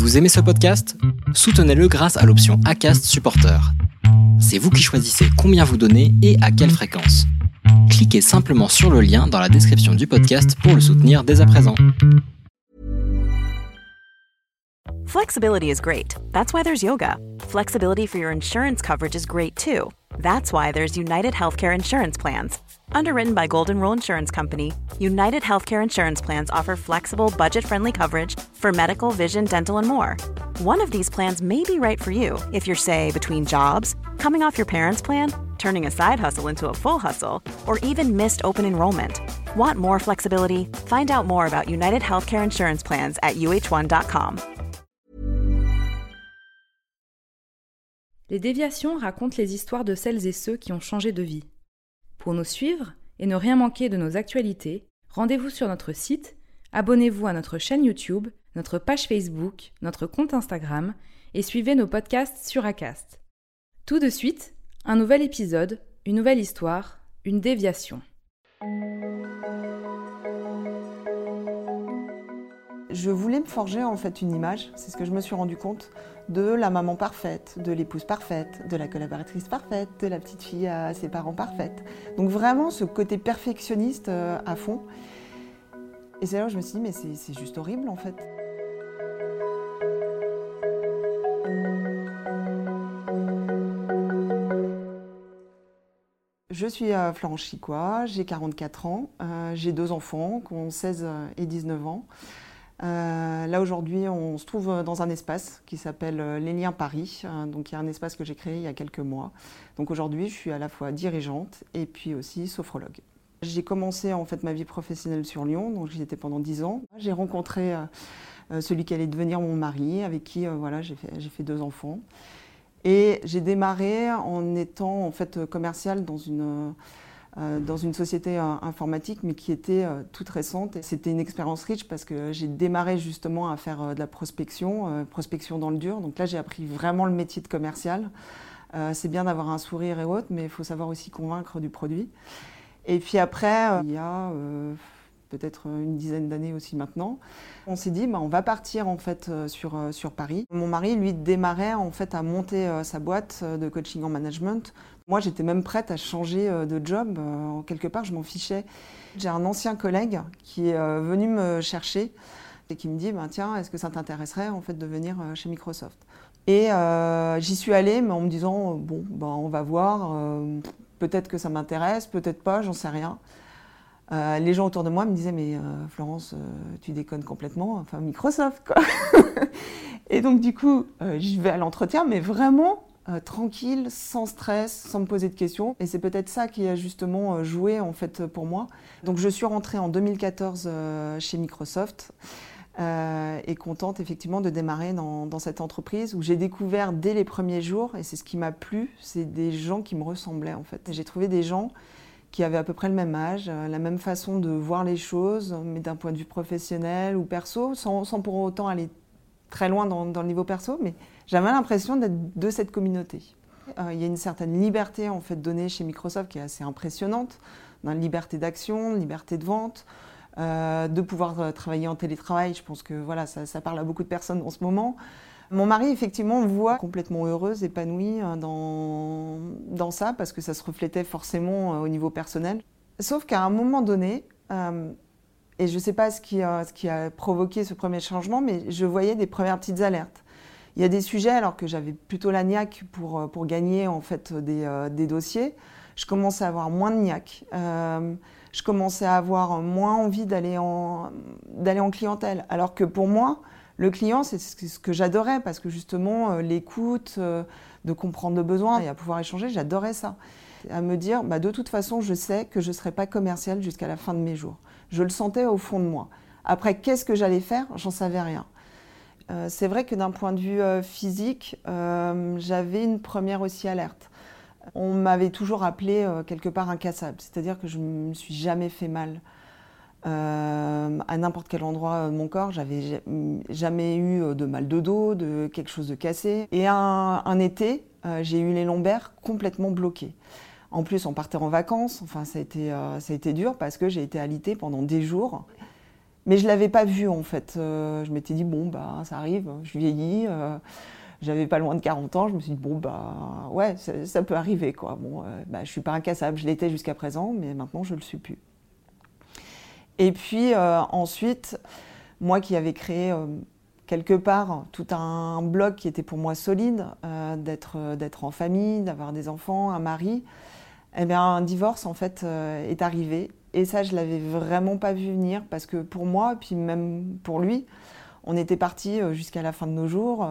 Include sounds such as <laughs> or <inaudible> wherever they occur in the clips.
Vous aimez ce podcast? Soutenez-le grâce à l'option ACAST Supporter. C'est vous qui choisissez combien vous donnez et à quelle fréquence. Cliquez simplement sur le lien dans la description du podcast pour le soutenir dès à présent. Flexibility is great. That's why there's yoga. Flexibility for your insurance coverage is great too. That's why there's United Healthcare Insurance Plans. Underwritten by Golden Rule Insurance Company, United Healthcare Insurance Plans offer flexible, budget friendly coverage for medical, vision, dental, and more. One of these plans may be right for you if you're, say, between jobs, coming off your parents' plan, turning a side hustle into a full hustle, or even missed open enrollment. Want more flexibility? Find out more about United Healthcare Insurance Plans at uh1.com. Les déviations racontent les histoires de celles et ceux qui ont changé de vie. Pour nous suivre et ne rien manquer de nos actualités, rendez-vous sur notre site, abonnez-vous à notre chaîne YouTube, notre page Facebook, notre compte Instagram et suivez nos podcasts sur Acast. Tout de suite, un nouvel épisode, une nouvelle histoire, une déviation. Je voulais me forger en fait une image, c'est ce que je me suis rendu compte, de la maman parfaite, de l'épouse parfaite, de la collaboratrice parfaite, de la petite fille à ses parents parfaite. Donc vraiment ce côté perfectionniste euh, à fond. Et c'est là où je me suis dit, mais c'est juste horrible en fait. Je suis Florence Chicois, j'ai 44 ans, euh, j'ai deux enfants qui ont 16 et 19 ans. Euh, là aujourd'hui, on se trouve dans un espace qui s'appelle euh, Les Liens Paris. Euh, donc il y a un espace que j'ai créé il y a quelques mois. Donc aujourd'hui, je suis à la fois dirigeante et puis aussi sophrologue. J'ai commencé en fait ma vie professionnelle sur Lyon, donc j'y étais pendant 10 ans. J'ai rencontré celui qui allait devenir mon mari, avec qui voilà, j'ai fait, fait, deux enfants. Et j'ai démarré en étant en fait commerciale dans une euh, dans une société euh, informatique, mais qui était euh, toute récente. C'était une expérience riche parce que j'ai démarré justement à faire de la prospection, prospection dans le dur. Donc là, j'ai appris vraiment le métier de commercial. c'est bien d'avoir un sourire et autres, mais il faut savoir aussi convaincre du produit. Et puis après, il y a peut-être une dizaine d'années aussi maintenant. On s'est dit, bah, on va partir en fait sur, sur Paris. Mon mari, lui, démarrait en fait à monter sa boîte de coaching en management. Moi, j'étais même prête à changer euh, de job. Euh, quelque part, je m'en fichais. J'ai un ancien collègue qui est euh, venu me chercher et qui me dit ben, Tiens, est-ce que ça t'intéresserait en fait, de venir chez Microsoft? Et j'y suis allée, mais en me disant Bon, ben, on va voir. peut-être que ça m'intéresse, peut-être pas, j'en sais rien. les gens autour de moi me disaient Mais Florence, tu déconnes complètement. Enfin, Microsoft, quoi. <laughs> et donc, du coup, je vais à l'entretien, mais vraiment euh, tranquille, sans stress, sans me poser de questions. Et c'est peut-être ça qui a justement euh, joué en fait pour moi. Donc je suis rentrée en 2014 euh, chez Microsoft. et contente effectivement de démarrer dans, cette entreprise où j'ai découvert dès les premiers jours, et c'est ce qui m'a plu, c'est des gens qui me ressemblaient en fait. J'ai trouvé des gens qui avaient à peu près le même âge, la même façon de voir les choses, mais d'un point de vue professionnel ou perso, sans pour autant aller très loin dans, le niveau perso, mais j'avais l'impression d'être de cette communauté. Euh, il y a une certaine liberté en fait donnée chez Microsoft qui est assez impressionnante, la liberté d'action, liberté de vente, euh, de pouvoir euh, travailler en télétravail. Je pense que voilà, ça, parle à beaucoup de personnes en ce moment. Mon mari, effectivement, me voit complètement heureuse, épanouie dans, dans ça, parce que ça se reflétait forcément au niveau personnel. Sauf qu'à un moment donné, et je ne sais pas ce qui, a, provoqué ce premier changement, mais je voyais des premières petites alertes. Il y a des sujets, alors que j'avais plutôt la niaque pour, euh, gagner en fait des, euh, des dossiers, je commençais à avoir moins de niaque. Euh, je commençais à avoir moins envie d'aller en, en clientèle. Alors que pour moi, le client, c'est ce que j'adorais parce que justement, l'écoute, de comprendre le besoin et à pouvoir échanger, j'adorais ça. À me dire, bah, de toute façon, je sais que je ne serai pas commercial jusqu'à la fin de mes jours. Je le sentais au fond de moi. Après, qu'est-ce que j'allais faire? J'en savais rien. Euh, c'est vrai que d'un point de vue euh, physique, euh, j'avais une première aussi alerte. On m'avait toujours appelé quelque part incassable, c'est-à-dire que je ne me suis jamais fait mal à n'importe quel endroit de mon corps. J'avais jamais eu de mal de dos, de quelque chose de cassé. Et un, été, j'ai eu les lombaires complètement bloqués. En plus, on partait en vacances. Enfin, ça a été, ça a été dur parce que j'ai été alitée pendant des jours. Mais je l'avais pas vu en fait. je m'étais dit bon bah ça arrive, je vieillis. j'avais pas loin de 40 ans, je me suis dit bon bah ouais ça, peut arriver quoi. Bon bah, je suis pas incassable, je l'étais jusqu'à présent, mais maintenant je le suis plus. Et puis ensuite, moi qui avais créé quelque part tout un bloc qui était pour moi solide, euh, euh, d'être en famille, d'avoir des enfants, un mari, eh bien un divorce en fait euh, est arrivé. Et ça, je l'avais vraiment pas vu venir parce que pour moi, puis même pour lui, on était parti jusqu'à la fin de nos jours.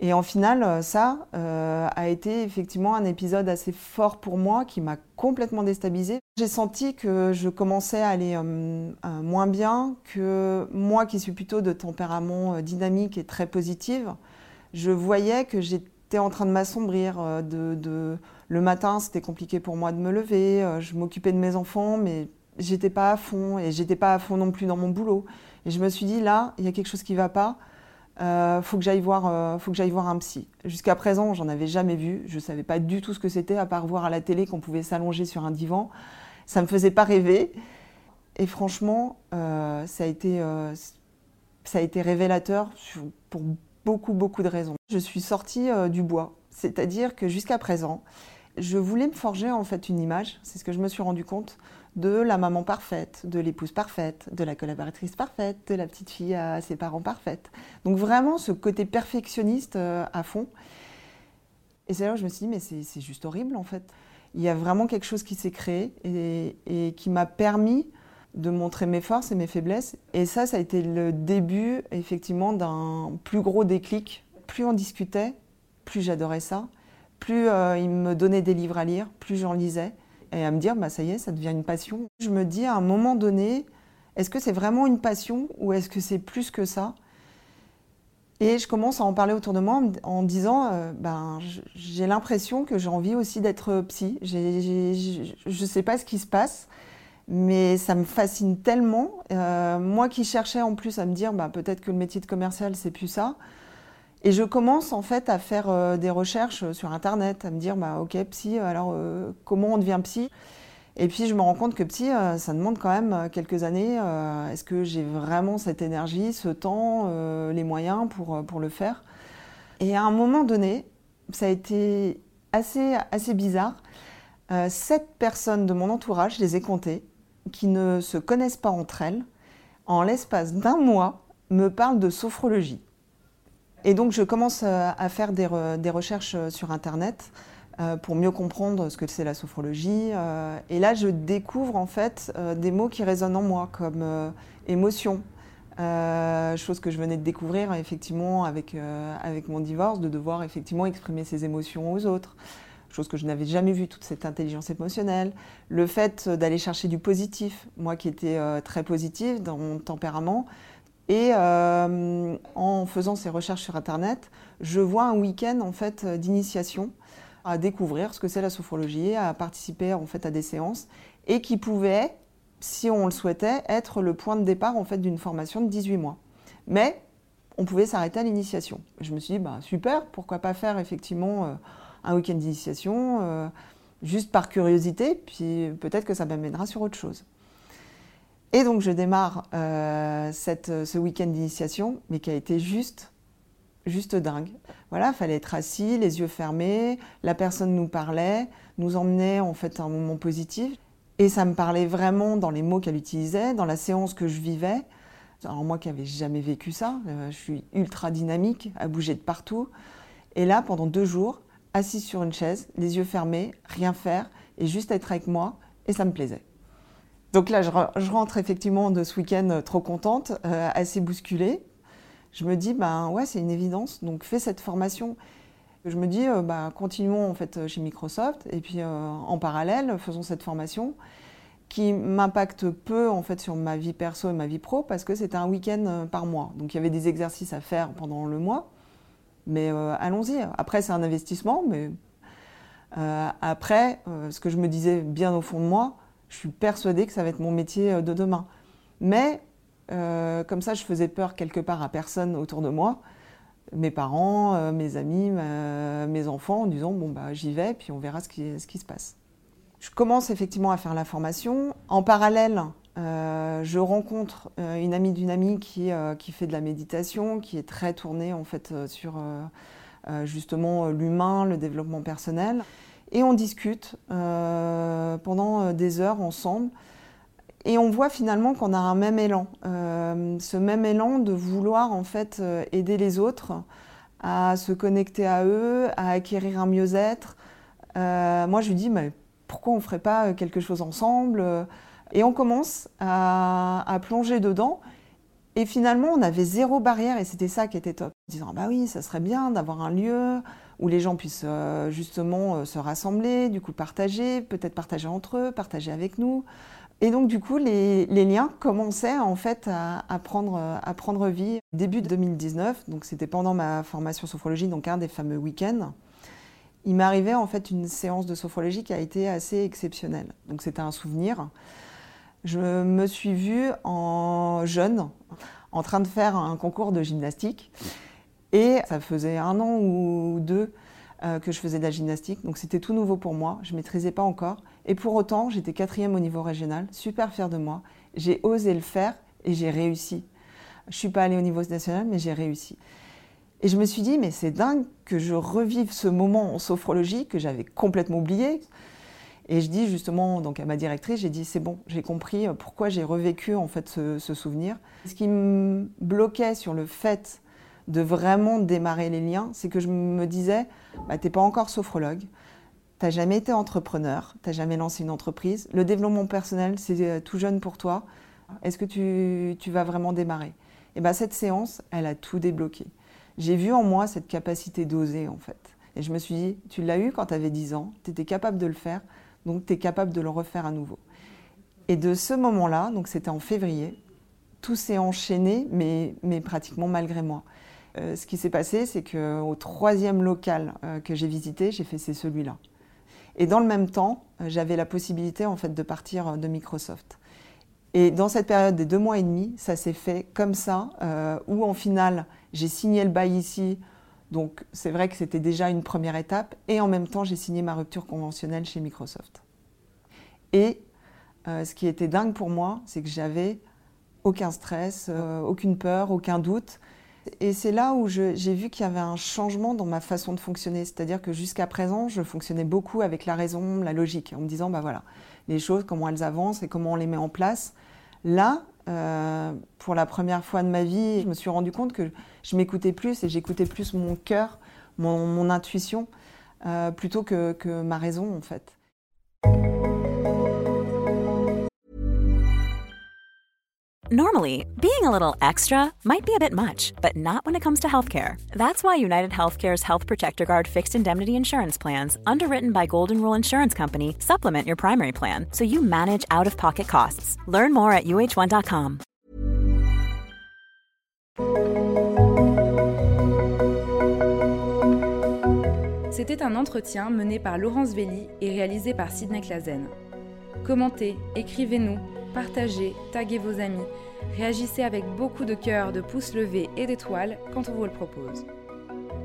Et en final, euh, ça euh, a été effectivement un épisode assez fort pour moi qui m'a complètement déstabilisée. J'ai senti que je commençais à aller euh, moins bien, que moi qui suis plutôt de tempérament dynamique et très positive, je voyais que j'étais en train de m'assombrir. De, Le matin, c'était compliqué pour moi de me lever, je m'occupais de mes enfants, mais j'étais pas à fond et j'étais pas à fond non plus dans mon boulot. Et je me suis dit, là, il y a quelque chose qui va pas euh, faut que j'aille voir, euh, faut que j'aille voir un psy. Jusqu'à présent, j'en avais jamais vu. Je savais pas du tout ce que c'était, à part voir à la télé qu'on pouvait s'allonger sur un divan. Ça me faisait pas rêver. Et franchement, euh, ça a été, euh, ça a été révélateur pour beaucoup, beaucoup de raisons. Je suis sortie du bois, c'est-à-dire que jusqu'à présent, je voulais me forger en fait une image. C'est ce que je me suis rendu compte de la maman parfaite, de l'épouse parfaite, de la collaboratrice parfaite, de la petite fille à ses parents parfaite. Donc vraiment ce côté perfectionniste euh, à fond. Et c'est là où je me suis dit, mais c'est juste horrible en fait. Il y a vraiment quelque chose qui s'est créé et, qui m'a permis de montrer mes forces et mes faiblesses. Et ça, ça a été le début effectivement d'un plus gros déclic. Plus on discutait, plus j'adorais ça. Plus euh, il me donnait des livres à lire, plus j'en lisais et à me dire, bah, ça y est, ça devient une passion. Je me dis à un moment donné, est-ce que c'est vraiment une passion ou est-ce que c'est plus que ça? Et je commence à en parler autour de moi en disant, euh, ben, j'ai l'impression que j'ai envie aussi d'être psy. je ne sais pas ce qui se passe, mais ça me fascine tellement. Euh, moi qui cherchais en plus à me dire, bah, peut-être que le métier de commercial, c'est plus ça. Et je commence en fait à faire euh, des recherches sur Internet, à me dire, bah, ok, psy, alors euh, comment on devient psy? Et puis je me rends compte que psy, euh, ça demande quand même quelques années. Est-ce que j'ai vraiment cette énergie, ce temps, les moyens pour, pour le faire? Et à un moment donné, ça a été assez, assez bizarre. sept personnes de mon entourage, je les ai comptées, qui ne se connaissent pas entre elles, en l'espace d'un mois, me parlent de sophrologie. Et donc, je commence euh, à faire des, recherches euh, sur Internet euh, pour mieux comprendre ce que c'est la sophrologie. et là, je découvre en fait des mots qui résonnent en moi, comme émotion, chose que je venais de découvrir effectivement avec, avec mon divorce, de devoir effectivement exprimer ses émotions aux autres. Chose que je n'avais jamais vue, toute cette intelligence émotionnelle. Le fait d'aller chercher du positif, moi qui étais très positive dans mon tempérament, et euh, en faisant ces recherches sur Internet, je vois un week-end en fait d'initiation à découvrir ce que c'est la sophrologie, à participer en fait à des séances et qui pouvait, si on le souhaitait, être le point de départ en fait d'une formation de 18 mois. Mais on pouvait s'arrêter à l'initiation. Je me suis dit bah super, pourquoi pas faire effectivement euh, un week-end d'initiation euh, juste par curiosité, puis peut-être que ça m'amènera sur autre chose. Et donc je démarre euh, cette, ce week-end d'initiation, mais qui a été juste, juste dingue. Voilà, il fallait être assis, les yeux fermés, la personne nous parlait, nous emmenait en fait un moment positif. Et ça me parlait vraiment dans les mots qu'elle utilisait, dans la séance que je vivais. Alors moi qui n'avais jamais vécu ça, euh, je suis ultra dynamique, à bouger de partout. Et là, pendant deux jours, assise sur une chaise, les yeux fermés, rien faire, et juste être avec moi, et ça me plaisait. Donc là, je, rentre effectivement de ce week-end euh, trop contente, euh, assez bousculée. Je me dis, ben ouais, c'est une évidence, donc fais cette formation. Je me dis, euh, bah, continuons en fait chez Microsoft et puis en parallèle, faisons cette formation qui m'impacte peu en fait sur ma vie perso et ma vie pro parce que c'est un week-end par mois. Donc il y avait des exercices à faire pendant le mois, mais allons-y. Après, c'est un investissement, mais après, ce que je me disais bien au fond de moi, je suis persuadée que ça va être mon métier euh, de demain. Mais euh, comme ça, je faisais peur quelque part à personne autour de moi, mes parents, euh, mes amis, mes enfants, en disant bon bah j'y vais, puis on verra ce qui, se passe. Je commence effectivement à faire la formation. En parallèle, je rencontre une amie d'une amie qui, qui, fait de la méditation, qui est très tournée en fait sur justement l'humain, le développement personnel. Et on discute pendant des heures ensemble. Et on voit finalement qu'on a un même élan, ce même élan de vouloir en fait aider les autres à se connecter à eux, à acquérir un mieux-être. moi, je lui dis, mais pourquoi on ne ferait pas euh, quelque chose ensemble euh, Et on commence à, plonger dedans. Et finalement, on avait zéro barrière et c'était ça qui était top. En disant, bah oui, ça serait bien d'avoir un lieu où les gens puissent euh, justement se rassembler, du coup partager, peut-être partager entre eux, partager avec nous. Et donc du coup, les, liens commençaient en fait à, prendre, à prendre vie. Début 2019, donc c'était pendant ma formation sophrologie, donc un des fameux week-ends il m'arrivait en fait une séance de sophrologie qui a été assez exceptionnelle. Donc c'était un souvenir. Je me suis vue en jeune, en train de faire un concours de gymnastique. Et ça faisait un an ou deux euh, que je faisais de la gymnastique. Donc c'était tout nouveau pour moi. Je ne maîtrisais pas encore. Et pour autant, j'étais quatrième au niveau régional, super fière de moi. J'ai osé le faire et j'ai réussi. Je ne suis pas allée au niveau national, mais j'ai réussi. Et je me suis dit, mais c'est dingue que je revive ce moment en sophrologie que j'avais complètement oublié. Et je dis justement donc à ma directrice, j'ai dit c'est bon, j'ai compris pourquoi j'ai revécu en fait ce, souvenir. Ce qui me bloquait sur le fait de vraiment démarrer les liens, c'est que je me disais, bah, t'es pas encore sophrologue, t'as jamais été entrepreneur, t'as jamais lancé une entreprise, le développement personnel c'est euh, tout jeune pour toi, est-ce que tu, tu, vas vraiment démarrer? Et bien cette séance, elle a tout débloqué j'ai vu en moi cette capacité d'oser en fait. Et je me suis dit, tu l'as eu quand tu avais 10 ans, tu étais capable de le faire, donc tu es capable de le refaire à nouveau. Et de ce moment-là, donc c'était en février, tout s'est enchaîné, mais, mais pratiquement malgré moi. Euh, ce qui s'est passé, c'est qu'au troisième local euh, que j'ai visité, j'ai fait c'est celui-là. Et dans le même temps, euh, j'avais la possibilité en fait de partir de Microsoft. Et dans cette période des deux mois et demi, ça s'est fait comme ça, euh, où en finale, j'ai signé le bail ici. Donc c'est vrai que c'était déjà une première étape. Et en même temps, j'ai signé ma rupture conventionnelle chez Microsoft. Et euh, ce qui était dingue pour moi, c'est que j'avais aucun stress, euh, aucune peur, aucun doute. Et c'est là où j'ai vu qu'il y avait un changement dans ma façon de fonctionner. C'est-à-dire que jusqu'à présent, je fonctionnais beaucoup avec la raison, la logique, en me disant, bah voilà, les choses, comment elles avancent et comment on les met en place. Là, euh, pour la première fois de ma vie, je me suis rendu compte que je m'écoutais plus et j'écoutais plus mon cœur, mon, intuition, euh, plutôt que, que ma raison en fait. Normally, being a little extra might be a bit much, but not when it comes to healthcare. That's why United Healthcare's Health Protector Guard fixed indemnity insurance plans, underwritten by Golden Rule Insurance Company, supplement your primary plan so you manage out of pocket costs. Learn more at uh1.com. C'était un entretien mené par Laurence Velli et réalisé par Sidney Clazen. Commentez, écrivez-nous partagez, taguez vos amis, réagissez avec beaucoup de cœur, de pouces levés et d'étoiles quand on vous le propose.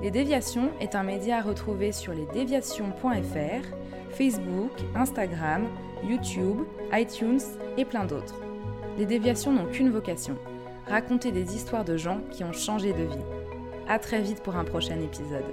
Les Déviations est un média à retrouver sur lesdéviations.fr, Facebook, Instagram, YouTube, iTunes et plein d'autres. Les Déviations n'ont qu'une vocation, raconter des histoires de gens qui ont changé de vie. A très vite pour un prochain épisode.